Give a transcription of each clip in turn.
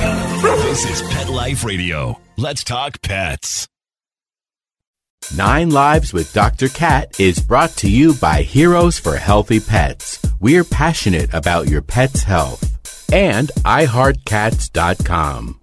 This is Pet Life Radio. Let's talk pets. Nine Lives with Dr. Cat is brought to you by Heroes for Healthy Pets. We're passionate about your pet's health. And iHeartCats.com.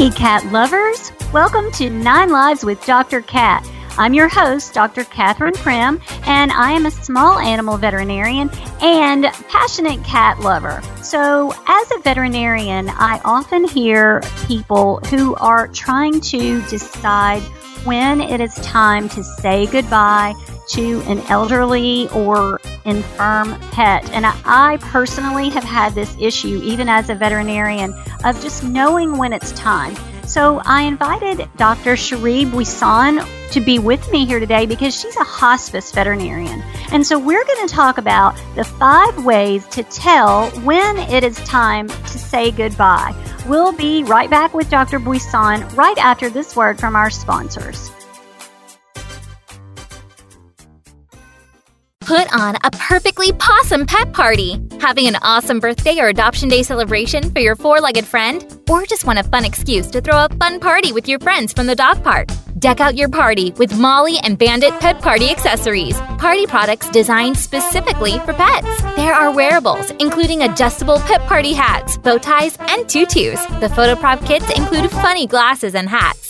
Hey, cat lovers! Welcome to Nine Lives with Dr. Cat. I'm your host, Dr. Catherine Prim, and I am a small animal veterinarian and passionate cat lover. So, as a veterinarian, I often hear people who are trying to decide when it is time to say goodbye to an elderly or infirm pet. And I, personally have had this issue, even as a veterinarian, of just knowing when it's time. So I invited Dr. Cherie Buisson to be with me here today because she's a hospice veterinarian. And so we're going to talk about the five ways to tell when it is time to say goodbye. We'll be right back with Dr. Buisson right after this word from our sponsors. Put on a perfectly possum pet party. Having an awesome birthday or adoption day celebration for your four legged friend? Or just want a fun excuse to throw a fun party with your friends from the dog park? Deck out your party with Molly and Bandit Pet Party accessories. Party products designed specifically for pets. There are wearables, including adjustable pet party hats, bow ties, and tutus. The photo prop kits include funny glasses and hats.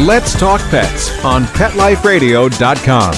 Let's Talk Pets on PetLifeRadio.com.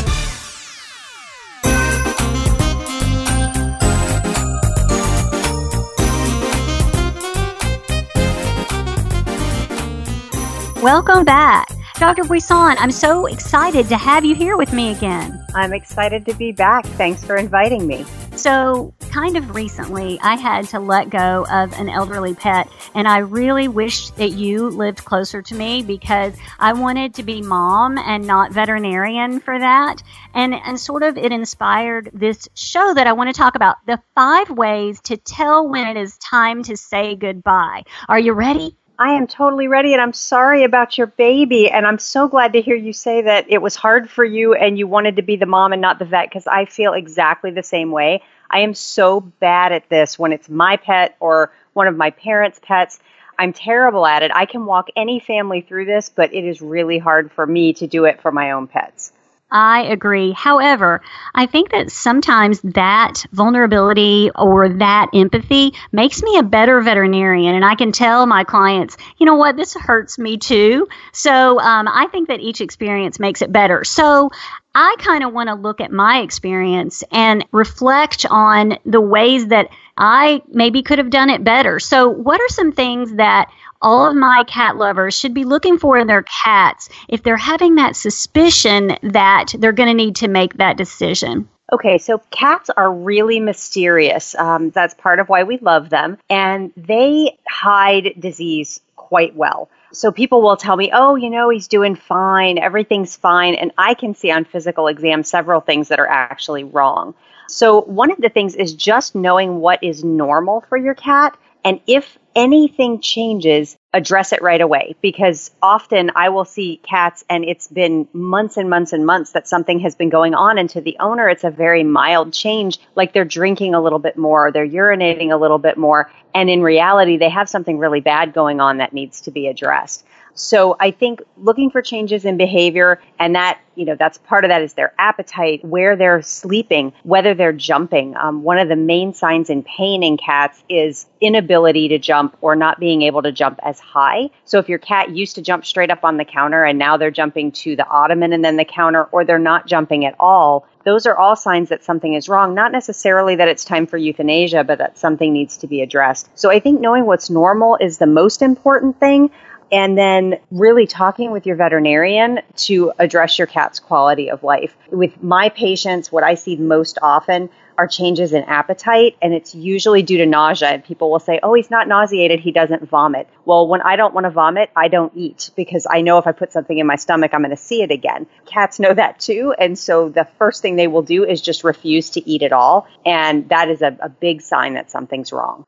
Welcome back. Dr. Buisson, I'm so excited to have you here with me again. I'm excited to be back. Thanks for inviting me. So, kind of recently, I had to let go of an elderly pet, and I really wish that you lived closer to me because I wanted to be mom and not veterinarian for that. And, and sort of it inspired this show that I want to talk about the five ways to tell when it is time to say goodbye. Are you ready? I am totally ready, and I'm sorry about your baby. And I'm so glad to hear you say that it was hard for you and you wanted to be the mom and not the vet because I feel exactly the same way. I am so bad at this when it's my pet or one of my parents' pets. I'm terrible at it. I can walk any family through this, but it is really hard for me to do it for my own pets. I agree. However, I think that sometimes that vulnerability or that empathy makes me a better veterinarian. And I can tell my clients, you know what, this hurts me too. So um, I think that each experience makes it better. So I kind of want to look at my experience and reflect on the ways that I maybe could have done it better. So, what are some things that all of my cat lovers should be looking for in their cats if they're having that suspicion that they're going to need to make that decision? Okay, so cats are really mysterious. Um, that's part of why we love them, and they hide disease quite well. So people will tell me, oh, you know, he's doing fine, everything's fine. And I can see on physical exam several things that are actually wrong. So one of the things is just knowing what is normal for your cat. And if anything changes, address it right away because often I will see cats and it's been months and months and months that something has been going on. And to the owner, it's a very mild change, like they're drinking a little bit more, or they're urinating a little bit more. And in reality, they have something really bad going on that needs to be addressed. So I think looking for changes in behavior and that, you know, that's part of that is their appetite, where they're sleeping, whether they're jumping. Um, one of the main signs in pain in cats is inability to jump or not being able to jump as high. So if your cat used to jump straight up on the counter and now they're jumping to the ottoman and then the counter, or they're not jumping at all, those are all signs that something is wrong. Not necessarily that it's time for euthanasia, but that something needs to be addressed. So I think knowing what's normal is the most important thing and then really talking with your veterinarian to address your cat's quality of life. With my patients, what I see most often are changes in appetite, and it's usually due to nausea. And people will say, Oh, he's not nauseated, he doesn't vomit. Well, when I don't want to vomit, I don't eat because I know if I put something in my stomach, I'm going to see it again. Cats know that too. And so the first thing they will do is just refuse to eat at all. And that is a, a big sign that something's wrong.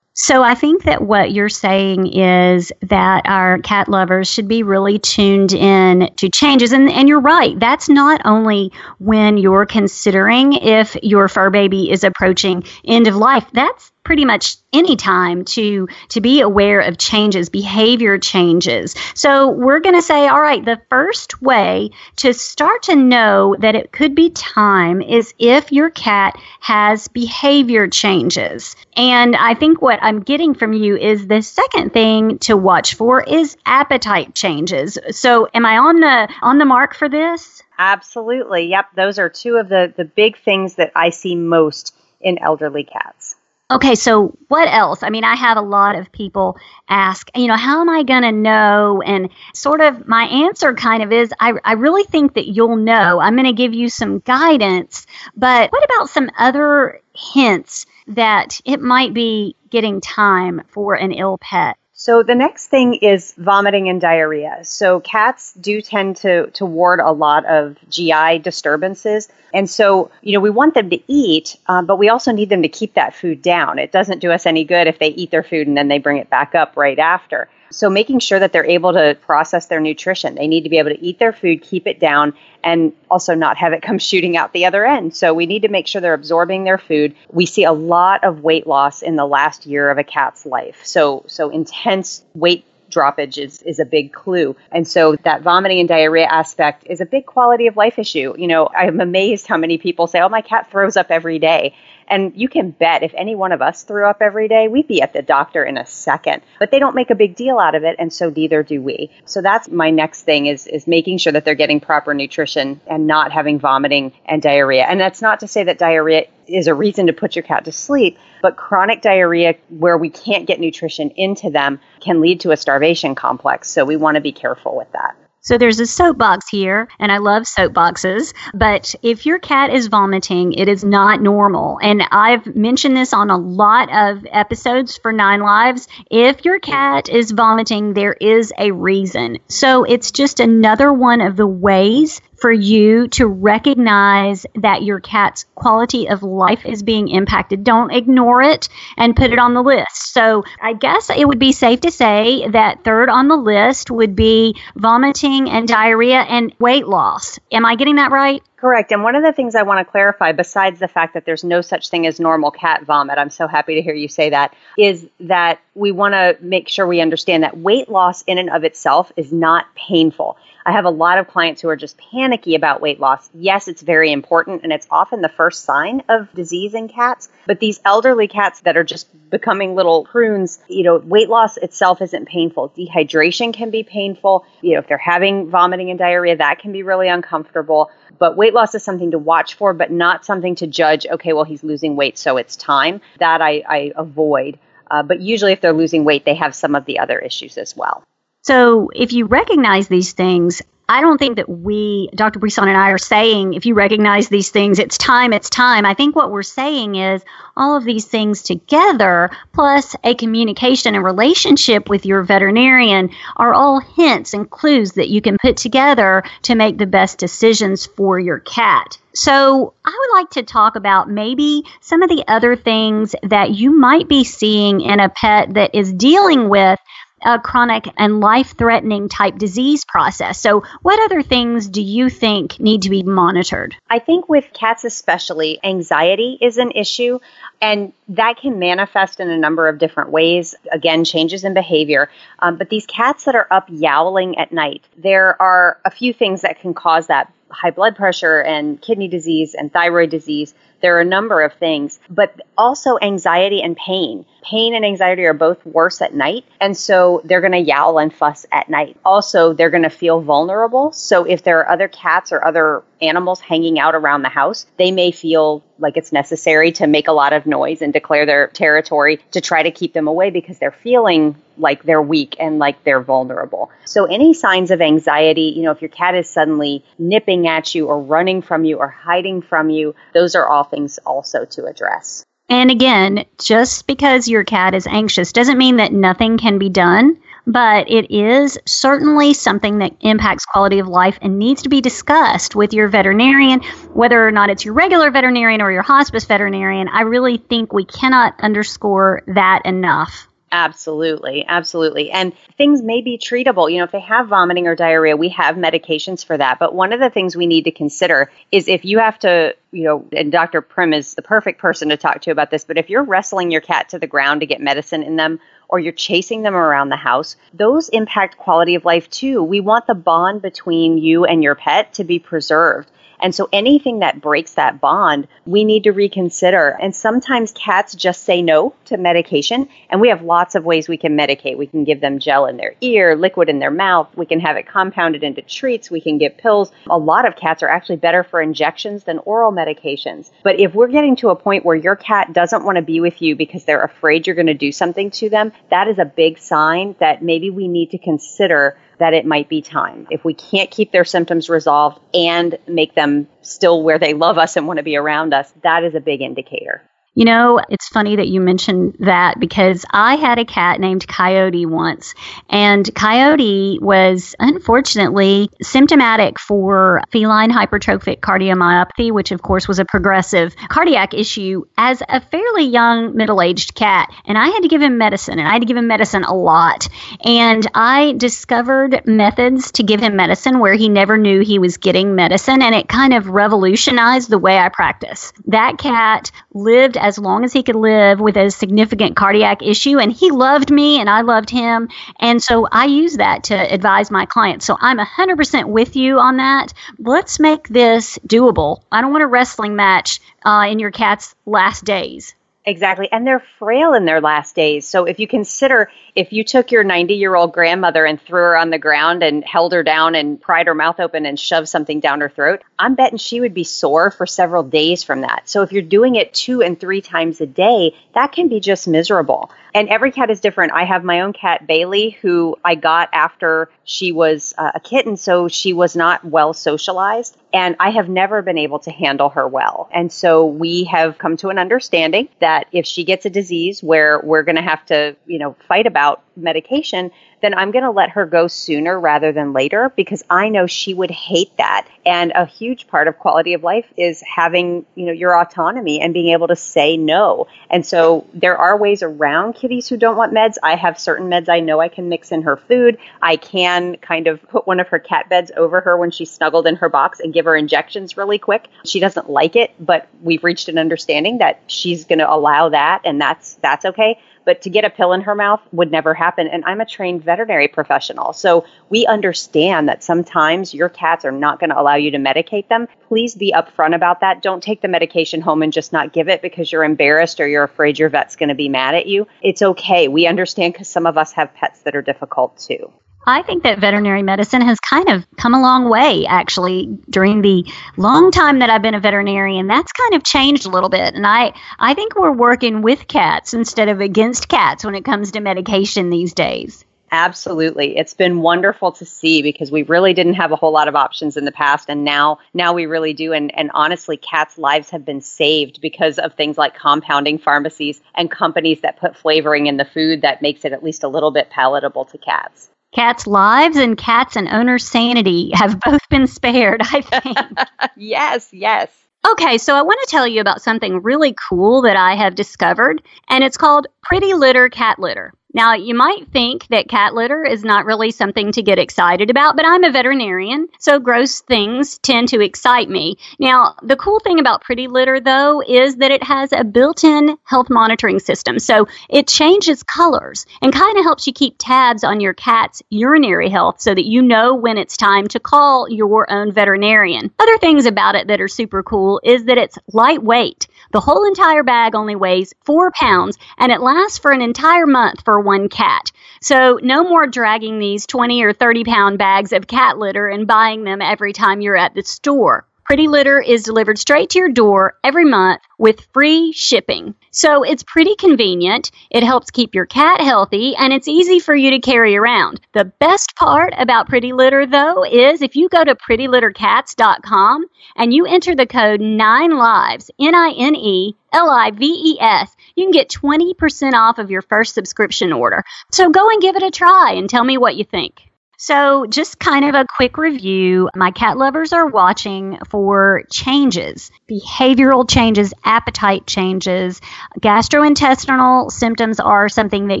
So I think that what you're saying is that our cat lovers should be really tuned in to changes. And, and you're right. That's not only when you're considering if your fur baby is approaching end of life. That's pretty much any time to to be aware of changes behavior changes. So we're going to say all right the first way to start to know that it could be time is if your cat has behavior changes. And i think what i'm getting from you is the second thing to watch for is appetite changes. So am i on the on the mark for this? Absolutely. Yep. Those are two of the the big things that i see most in elderly cats Okay, so what else? I mean, I have a lot of people ask, you know, how am I going to know? And sort of my answer kind of is I, I really think that you'll know. I'm going to give you some guidance, but what about some other hints that it might be getting time for an ill pet? So the next thing is vomiting and diarrhea. So cats do tend to, to ward a lot of GI disturbances. And so, you know, we want them to eat, um, but we also need them to keep that food down. It doesn't do us any good if they eat their food and then they bring it back up right after. So, making sure that they're able to process their nutrition. They need to be able to eat their food, keep it down, and also not have it come shooting out the other end. So, we need to make sure they're absorbing their food. We see a lot of weight loss in the last year of a cat's life. So, so intense weight droppage is, is a big clue. And so that vomiting and diarrhea aspect is a big quality of life issue. You know, I'm amazed how many people say, oh, my cat throws up every day. And you can bet if any one of us threw up every day, we'd be at the doctor in a second. But they don't make a big deal out of it, and so neither do we. So that's my next thing is is making sure that they're getting proper nutrition and not having vomiting and diarrhea. And that's not to say that diarrhea is a reason to put your cat to sleep, but chronic diarrhea where we can't get nutrition into them can lead to a starvation complex. So we want to be careful with that. So there's a soapbox here, and I love soapboxes. But if your cat is vomiting, it is not normal. And I've mentioned this on a lot of episodes for Nine Lives. If your cat is vomiting, there is a reason. So it's just another one of the ways for you to recognize that your cat's quality of life is being impacted. Don't ignore it and put it on the list. So I guess it would be safe to say that third on the list would be vomiting and diarrhea and weight loss. Am I getting that right? Correct. And one of the things I want to clarify, besides the fact that there's no such thing as normal cat vomit, I'm so happy to hear you say that, is that we want to make sure we understand that weight loss in and of itself is not painful. I have a lot of clients who are just panicky about weight loss. Yes, it's very important and it's often the first sign of disease in cats. But these elderly cats that are just becoming little prunes, you know, weight loss itself isn't painful. Dehydration can be painful. You know, if they're having vomiting and diarrhea, that can be really uncomfortable. But weight loss is something to watch for, but not something to judge, okay, well, he's losing weight, so it's time. That I, I avoid. Uh, but usually, if they're losing weight, they have some of the other issues as well. So if you recognize these things, I don't think that we, Dr. Buisson and I, are saying if you recognize these things, it's time, it's time. I think what we're saying is all of these things together, plus a communication and relationship with your veterinarian, are all hints and clues that you can put together to make the best decisions for your cat. So, I would like to talk about maybe some of the other things that you might be seeing in a pet that is dealing with a chronic and life threatening type disease process. So, what other things do you think need to be monitored? I think with cats, especially, anxiety is an issue, and that can manifest in a number of different ways. Again, changes in behavior. Um, but these cats that are up yowling at night, there are a few things that can cause that high blood pressure and kidney disease and thyroid disease. There are a number of things, but also anxiety and pain. Pain and anxiety are both worse at night. And so they're going to yowl and fuss at night. Also, they're going to feel vulnerable. So if there are other cats or other animals hanging out around the house, they may feel like it's necessary to make a lot of noise and declare their territory to try to keep them away because they're feeling like they're weak and like they're vulnerable. So, any signs of anxiety, you know, if your cat is suddenly nipping at you or running from you or hiding from you, those are all things also to address. And again, just because your cat is anxious doesn't mean that nothing can be done but it is certainly something that impacts quality of life and needs to be discussed with your veterinarian, whether or not it's your regular veterinarian or your hospice veterinarian. I really think we cannot underscore that enough. Absolutely, absolutely. And things may be treatable. You know, if they have vomiting or diarrhea, we have medications for that. But one of the things we need to consider is if you have to, you know, and Dr. Prim is the perfect person to talk to about this, but if you're wrestling your cat to the ground to get medicine in them, or you're chasing them around the house, those impact quality of life too. We want the bond between you and your pet to be preserved. And so anything that breaks that bond, we need to reconsider. And sometimes cats just say no to medication. And we have lots of ways we can medicate. We can give them gel in their ear, liquid in their mouth. We can have it compounded into treats. We can give pills. A lot of cats are actually better for injections than oral medications. But if we're getting to a point where your cat doesn't want to be with you because they're afraid you're going to do something to them, that is a big sign that maybe we need to consider that it might be time. If we can't keep their symptoms resolved and make them still where they love us and want to be around us, that is a big indicator. You know, it's funny that you mentioned that because I had a cat named Coyote once, and Coyote was unfortunately symptomatic for feline hypertrophic cardiomyopathy, which of course was a progressive cardiac issue as a fairly young middle aged cat. And I had to give him medicine, and I had to give him medicine a lot. And I discovered methods to give him medicine where he never knew he was getting medicine, and it kind of revolutionized the way I practice. That cat lived as long as he could live with a significant cardiac issue. And he loved me and I loved him. And so I use that to advise my clients. So I'm 100% with you on that. Let's make this doable. I don't want a wrestling match uh, in your cat's last days. Exactly. And they're frail in their last days. So if you consider if you took your 90 year old grandmother and threw her on the ground and held her down and pried her mouth open and shoved something down her throat, I'm betting she would be sore for several days from that. So if you're doing it two and three times a day, that can be just miserable. And every cat is different. I have my own cat, Bailey, who I got after she was uh, a kitten, so she was not well socialized. And I have never been able to handle her well. And so we have come to an understanding that if she gets a disease where we're going to have to, you know, fight about medication, then I'm going to let her go sooner rather than later because I know she would hate that. And a huge part of quality of life is having, you know, your autonomy and being able to say no. And so there are ways around kitties who don't want meds. I have certain meds I know I can mix in her food. I can kind of put one of her cat beds over her when she's snuggled in her box and give her injections really quick. She doesn't like it, but we've reached an understanding that she's going to allow that and that's that's okay but to get a pill in her mouth would never happen. And I'm a trained veterinary professional. So we understand that sometimes your cats are not going to allow you to medicate them. Please be upfront about that. Don't take the medication home and just not give it because you're embarrassed or you're afraid your vet's going to be mad at you. It's okay. We understand because some of us have pets that are difficult too. I think that veterinary medicine has kind of come a long way, actually, during the long time that I've been a veterinarian. That's kind of changed a little bit. And I, I think we're working with cats instead of against cats when it comes to medication these days. Absolutely. It's been wonderful to see because we really didn't have a whole lot of options in the past and now now we really do and and honestly cats lives have been saved because of things like compounding pharmacies and companies that put flavoring in the food that makes it at least a little bit palatable to cats. Cats' lives and cats and owners' sanity have both been spared, I think. yes, yes. Okay, so I want to tell you about something really cool that I have discovered, and it's called Pretty Litter Cat Litter. Now, you might think that cat litter is not really something to get excited about, but I'm a veterinarian, so gross things tend to excite me. Now, the cool thing about Pretty Litter, though, is that it has a built in health monitoring system. So it changes colors and kind of helps you keep tabs on your cat's urinary health so that you know when it's time to call your own veterinarian. Other things about it that are super cool is that it's lightweight. The whole entire bag only weighs four pounds and it lasts for an entire month for one cat. So no more dragging these 20 or 30 pound bags of cat litter and buying them every time you're at the store. Pretty Litter is delivered straight to your door every month with free shipping. So it's pretty convenient. It helps keep your cat healthy and it's easy for you to carry around. The best part about Pretty Litter though is if you go to prettylittercats.com and you enter the code 9lives, N-I-N-E L-I-V-E-S, you can get 20% off of your first subscription order. So go and give it a try and tell me what you think. So, just kind of a quick review. My cat lovers are watching for changes, behavioral changes, appetite changes. Gastrointestinal symptoms are something that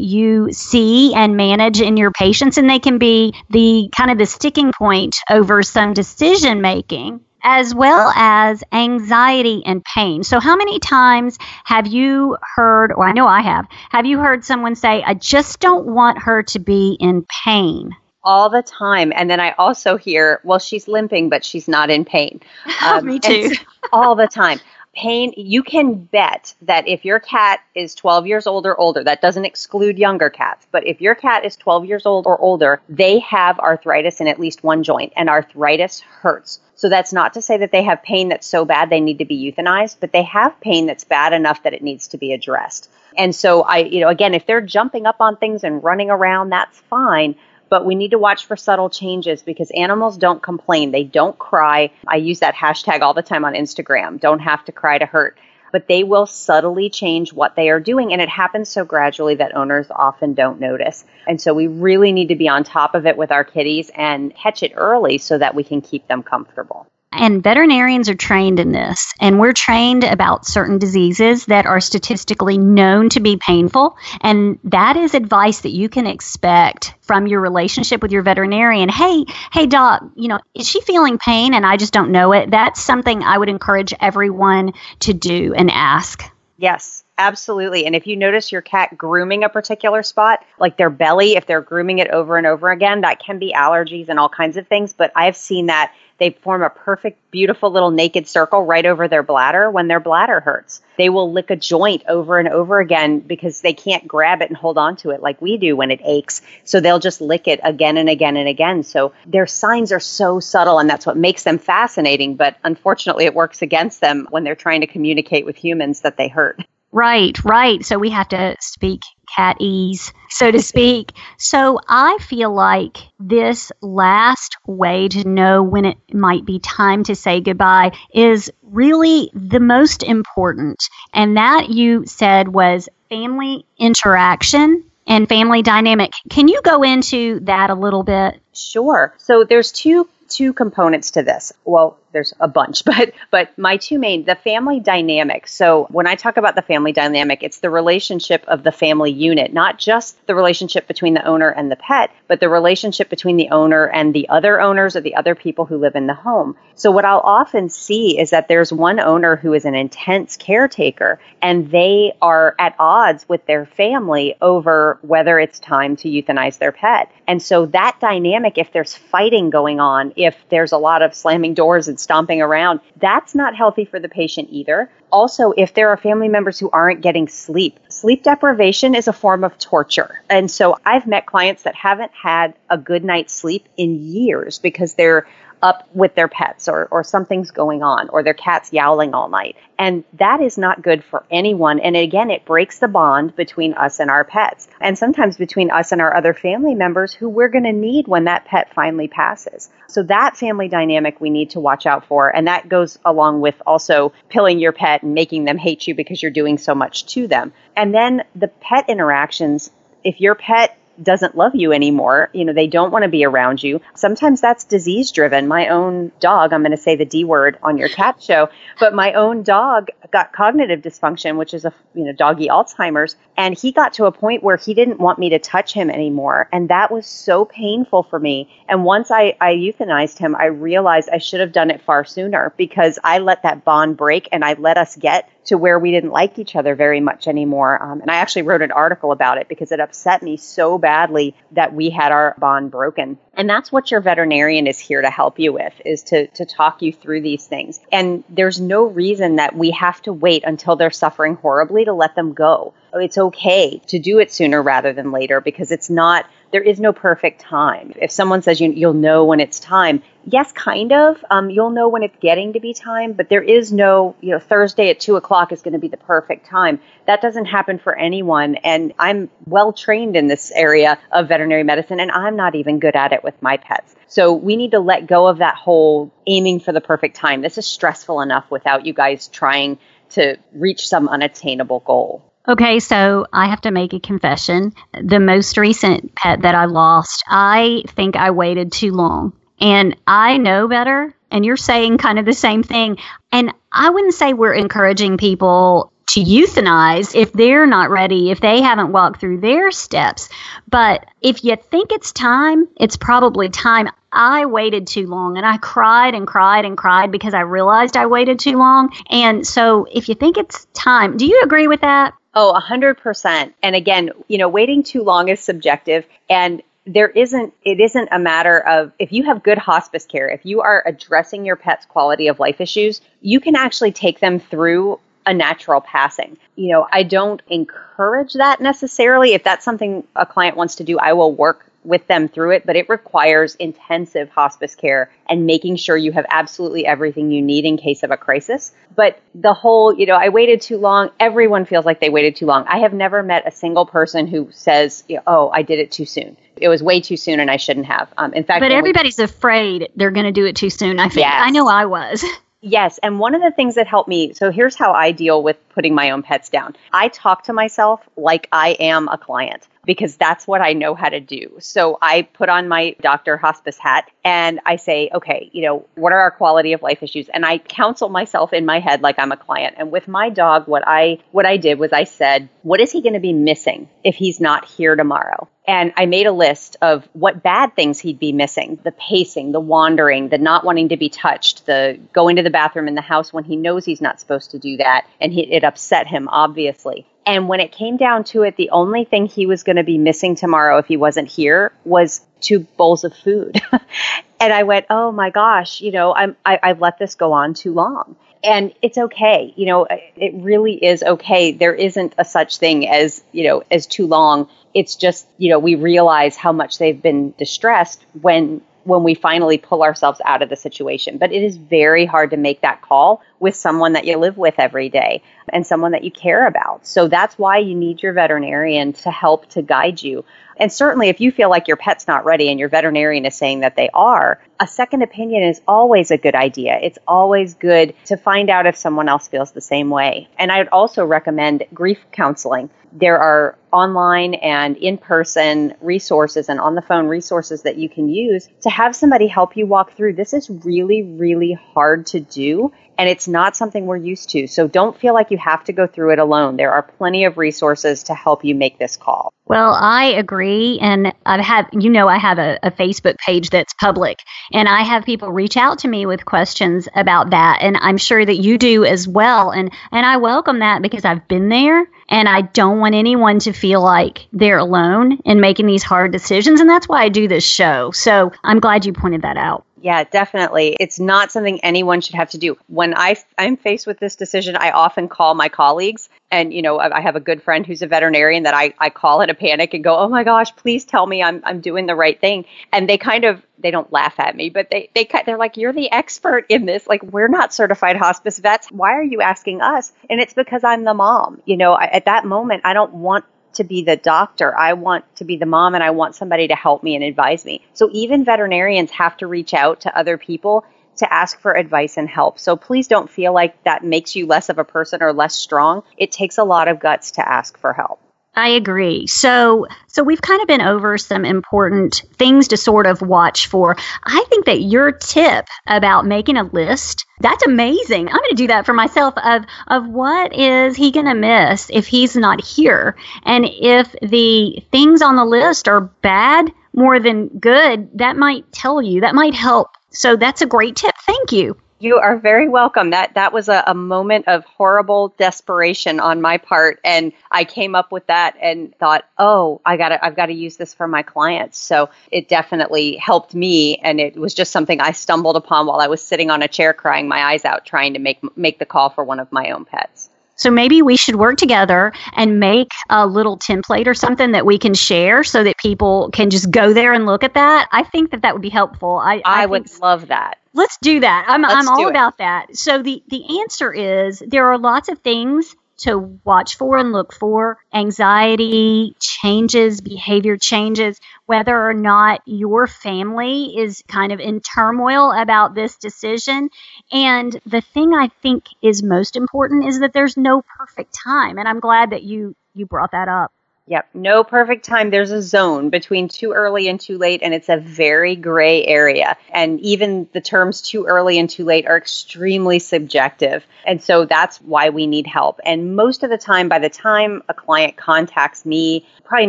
you see and manage in your patients, and they can be the kind of the sticking point over some decision making as well as anxiety and pain. So, how many times have you heard, or I know I have, have you heard someone say, I just don't want her to be in pain? All the time. And then I also hear, well, she's limping, but she's not in pain. Um, Me too. all the time. Pain, you can bet that if your cat is 12 years old or older, that doesn't exclude younger cats, but if your cat is 12 years old or older, they have arthritis in at least one joint, and arthritis hurts. So that's not to say that they have pain that's so bad they need to be euthanized, but they have pain that's bad enough that it needs to be addressed. And so I, you know, again, if they're jumping up on things and running around, that's fine but we need to watch for subtle changes because animals don't complain. They don't cry. I use that hashtag all the time on Instagram. Don't have to cry to hurt. But they will subtly change what they are doing. And it happens so gradually that owners often don't notice. And so we really need to be on top of it with our kitties and catch it early so that we can keep them comfortable. And veterinarians are trained in this. And we're trained about certain diseases that are statistically known to be painful. And that is advice that you can expect from your relationship with your veterinarian. Hey, hey, doc, you know, is she feeling pain and I just don't know it? That's something I would encourage everyone to do and ask. Yes, Absolutely. And if you notice your cat grooming a particular spot, like their belly, if they're grooming it over and over again, that can be allergies and all kinds of things. But I've seen that they form a perfect, beautiful little naked circle right over their bladder when their bladder hurts. They will lick a joint over and over again because they can't grab it and hold on to it like we do when it aches. So they'll just lick it again and again and again. So their signs are so subtle, and that's what makes them fascinating. But unfortunately, it works against them when they're trying to communicate with humans that they hurt. Right, right. So we have to speak cat ease, so to speak. So I feel like this last way to know when it might be time to say goodbye is really the most important. And that you said was family interaction and family dynamic. Can you go into that a little bit? Sure. So there's two two components to this. Well, there's a bunch, but but my two main the family dynamic. So when I talk about the family dynamic, it's the relationship of the family unit, not just the relationship between the owner and the pet, but the relationship between the owner and the other owners or the other people who live in the home. So what I'll often see is that there's one owner who is an intense caretaker and they are at odds with their family over whether it's time to euthanize their pet. And so that dynamic if there's fighting going on, if there's a lot of slamming doors and stomping around. That's not healthy for the patient either. Also, if there are family members who aren't getting sleep, sleep deprivation is a form of torture. And so I've met clients that haven't had a good night's sleep in years because they're up with their pets or, or something's going on or their cat's yowling all night. And that is not good for anyone. And again, it breaks the bond between us and our pets and sometimes between us and our other family members who we're going to need when that pet finally passes. So that family dynamic we need to watch out for. And that goes along with also pilling your pet and making them hate you because you're doing so much to them. And then the pet interactions if your pet doesn't love you anymore. You know, they don't want to be around you. Sometimes that's disease driven. My own dog, I'm going to say the D word on your cat show, but my own dog got cognitive dysfunction, which is a, you know, doggy Alzheimer's. And he got to a point where he didn't want me to touch him anymore. And that was so painful for me. And once I, I euthanized him, I realized I should have done it far sooner because I let that bond break and I let us get to where we didn't like each other very much anymore. Um, and I actually wrote an article about it because it upset me so badly that we had our bond broken. And that's what your veterinarian is here to help you with, is to, to talk you through these things. And there's no reason that we have to wait until they're suffering horribly to let them go. It's okay to do it sooner rather than later because it's not there is no perfect time. If someone says you, will know when it's time, yes, kind of. Um, you'll know when it's getting to be time, but there is no, you know, Thursday at two o'clock is going to be the perfect time. That doesn't happen for anyone. And I'm well trained in this area of veterinary medicine, and I'm not even good at it with my pets. So we need to let go of that whole aiming for the perfect time. This is stressful enough without you guys trying to reach some unattainable goal. Okay, so I have to make a confession. The most recent pet that I lost, I think I waited too long. And I know better. And you're saying kind of the same thing. And I wouldn't say we're encouraging people to euthanize if they're not ready, if they haven't walked through their steps. But if you think it's time, it's probably time. I waited too long and I cried and cried and cried because I realized I waited too long. And so if you think it's time, do you agree with that? Oh, 100%. And again, you know, waiting too long is subjective. And there isn't it isn't a matter of if you have good hospice care if you are addressing your pet's quality of life issues you can actually take them through a natural passing you know i don't encourage that necessarily if that's something a client wants to do i will work with them through it, but it requires intensive hospice care and making sure you have absolutely everything you need in case of a crisis. But the whole, you know, I waited too long, everyone feels like they waited too long. I have never met a single person who says, oh, I did it too soon. It was way too soon and I shouldn't have. Um, in fact, but everybody's we, afraid they're going to do it too soon. I think yes. I know I was. Yes. And one of the things that helped me so here's how I deal with putting my own pets down I talk to myself like I am a client because that's what I know how to do. So I put on my doctor hospice hat and I say, okay, you know, what are our quality of life issues? And I counsel myself in my head like I'm a client. And with my dog, what I what I did was I said, what is he going to be missing if he's not here tomorrow? And I made a list of what bad things he'd be missing the pacing, the wandering, the not wanting to be touched, the going to the bathroom in the house when he knows he's not supposed to do that. And he, it upset him, obviously. And when it came down to it, the only thing he was going to be missing tomorrow if he wasn't here was two bowls of food. and I went, oh my gosh, you know, I'm, I, I've let this go on too long. And it's okay. You know, uh, it really is okay. There isn't a such thing as, you know, as too long. It's just, you know, we realize how much they've been distressed when when we finally pull ourselves out of the situation. But it is very hard to make that call with someone that you live with every day and someone that you care about. So that's why you need your veterinarian to help to guide you. And certainly, if you feel like your pet's not ready and your veterinarian is saying that they are, a second opinion is always a good idea. It's always good to find out if someone else feels the same way. And I'd also recommend grief counseling. There are online and in person resources and on the phone resources that you can use to have somebody help you walk through. This is really, really hard to do and it's not something we're used to. So don't feel like you have to go through it alone. There are plenty of resources to help you make this call. Well, I agree. And I've had, you know, I have a, a, Facebook page that's public, and I have people reach out to me with questions about that. And I'm sure that you do as well. And, and I welcome that because I've been there and I don't want anyone to feel like they're alone in making these hard decisions. And that's why I do this show. So I'm glad you pointed that out. Yeah, definitely. It's not something anyone should have to do. When I, I'm faced with this decision, I often call my colleagues. And, you know, I have a good friend who's a veterinarian that I, I call in a panic and go, oh my gosh, please tell me I'm, I'm doing the right thing. And they kind of, they don't laugh at me, but they, they, they're like, you're the expert in this. Like, we're not certified hospice vets. Why are you asking us? And it's because I'm the mom. You know, I, at that moment, I don't want to be the doctor. I want to be the mom and I want somebody to help me and advise me. So even veterinarians have to reach out to other people to ask for advice and help. So please don't feel like that makes you less of a person or less strong. It takes a lot of guts to ask for help. I agree. So, so we've kind of been over some important things to sort of watch for. I think that your tip about making a list, that's amazing. I'm going to do that for myself of of what is he going to miss if he's not here? And if the things on the list are bad more than good, that might tell you, that might help. So that's a great tip. Thank you. You are very welcome. That that was a, a moment of horrible desperation on my part, and I came up with that and thought, oh, I got I've got to use this for my clients. So it definitely helped me, and it was just something I stumbled upon while I was sitting on a chair crying my eyes out trying to make make the call for one of my own pets. So maybe we should work together and make a little template or something that we can share so that people can just go there and look at that. I think that that would be helpful. I, I, I would love that. Let's do that. I'm, I'm all about that. So the, the answer is there are lots of things to watch for and look for anxiety changes, behavior changes, whether or not your family is kind of in turmoil about this decision. And the thing I think is most important is that there's no perfect time. And I'm glad that you you brought that up. Yep, no perfect time. There's a zone between too early and too late, and it's a very gray area. And even the terms too early and too late are extremely subjective. And so that's why we need help. And most of the time, by the time a client contacts me, probably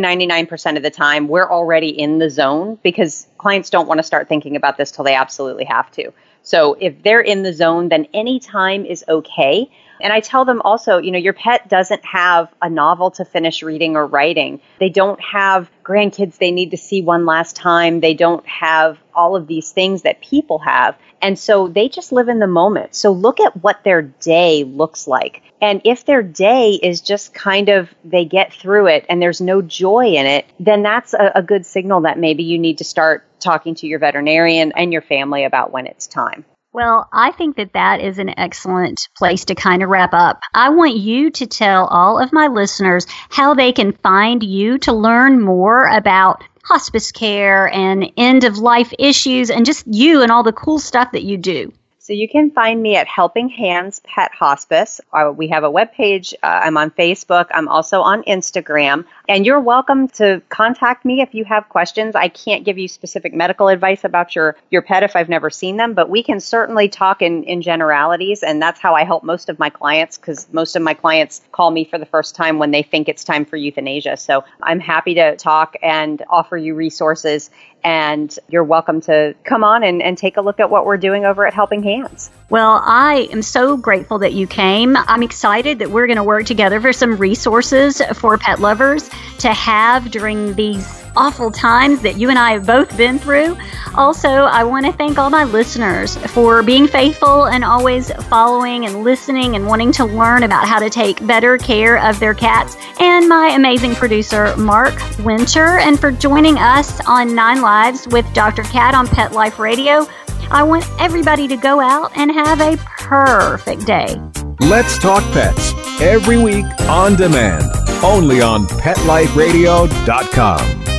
99% of the time, we're already in the zone because clients don't want to start thinking about this till they absolutely have to. So if they're in the zone, then any time is okay. And I tell them also, you know, your pet doesn't have a novel to finish reading or writing. They don't have grandkids they need to see one last time. They don't have all of these things that people have. And so they just live in the moment. So look at what their day looks like. And if their day is just kind of they get through it and there's no joy in it, then that's a, a good signal that maybe you need to start talking to your veterinarian and your family about when it's time. Well, I think that that is an excellent place to kind of wrap up. I want you to tell all of my listeners how they can find you to learn more about hospice care and end of life issues and just you and all the cool stuff that you do. So you can find me at Helping Hands Pet Hospice. Uh, we have a webpage. Uh, I'm on Facebook. I'm also on Instagram. And you're welcome to contact me if you have questions. I can't give you specific medical advice about your, your pet if I've never seen them, but we can certainly talk in, in generalities. And that's how I help most of my clients because most of my clients call me for the first time when they think it's time for euthanasia. So I'm happy to talk and offer you resources and you're welcome to come on and, and take a look at what we're doing over at Helping Hands. Well, I am so grateful that you came. I'm excited that we're going to work together for some resources for pet lovers to have during these awful times that you and I have both been through. Also, I want to thank all my listeners for being faithful and always following and listening and wanting to learn about how to take better care of their cats, and my amazing producer, Mark Winter, and for joining us on Nine Lives with Dr. Cat on Pet Life Radio. I want everybody to go out and have a perfect day. Let's Talk Pets every week on demand, only on PetLifeRadio.com.